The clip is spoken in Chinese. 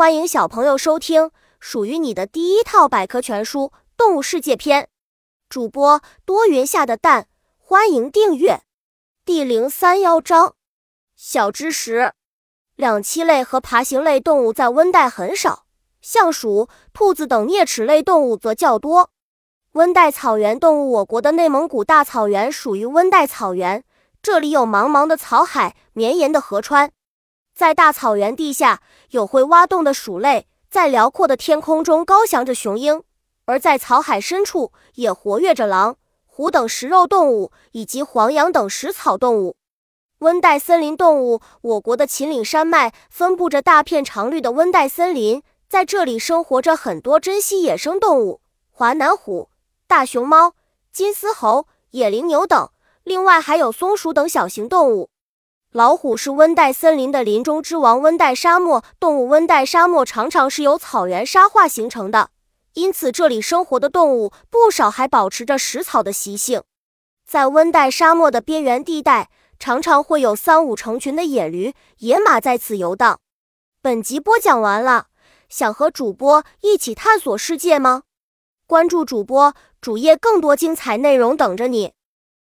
欢迎小朋友收听属于你的第一套百科全书《动物世界篇》。主播多云下的蛋，欢迎订阅。第零三幺章：小知识。两栖类和爬行类动物在温带很少，像鼠、兔子等啮齿类动物则较多。温带草原动物，我国的内蒙古大草原属于温带草原，这里有茫茫的草海、绵延的河川。在大草原地下有会挖洞的鼠类，在辽阔的天空中高翔着雄鹰；而在草海深处也活跃着狼、虎等食肉动物，以及黄羊等食草动物。温带森林动物，我国的秦岭山脉分布着大片常绿的温带森林，在这里生活着很多珍稀野生动物，华南虎、大熊猫、金丝猴、野羚牛等，另外还有松鼠等小型动物。老虎是温带森林的林中之王。温带沙漠动物，温带沙漠常常是由草原沙化形成的，因此这里生活的动物不少还保持着食草的习性。在温带沙漠的边缘地带，常常会有三五成群的野驴、野马在此游荡。本集播讲完了，想和主播一起探索世界吗？关注主播主页，更多精彩内容等着你。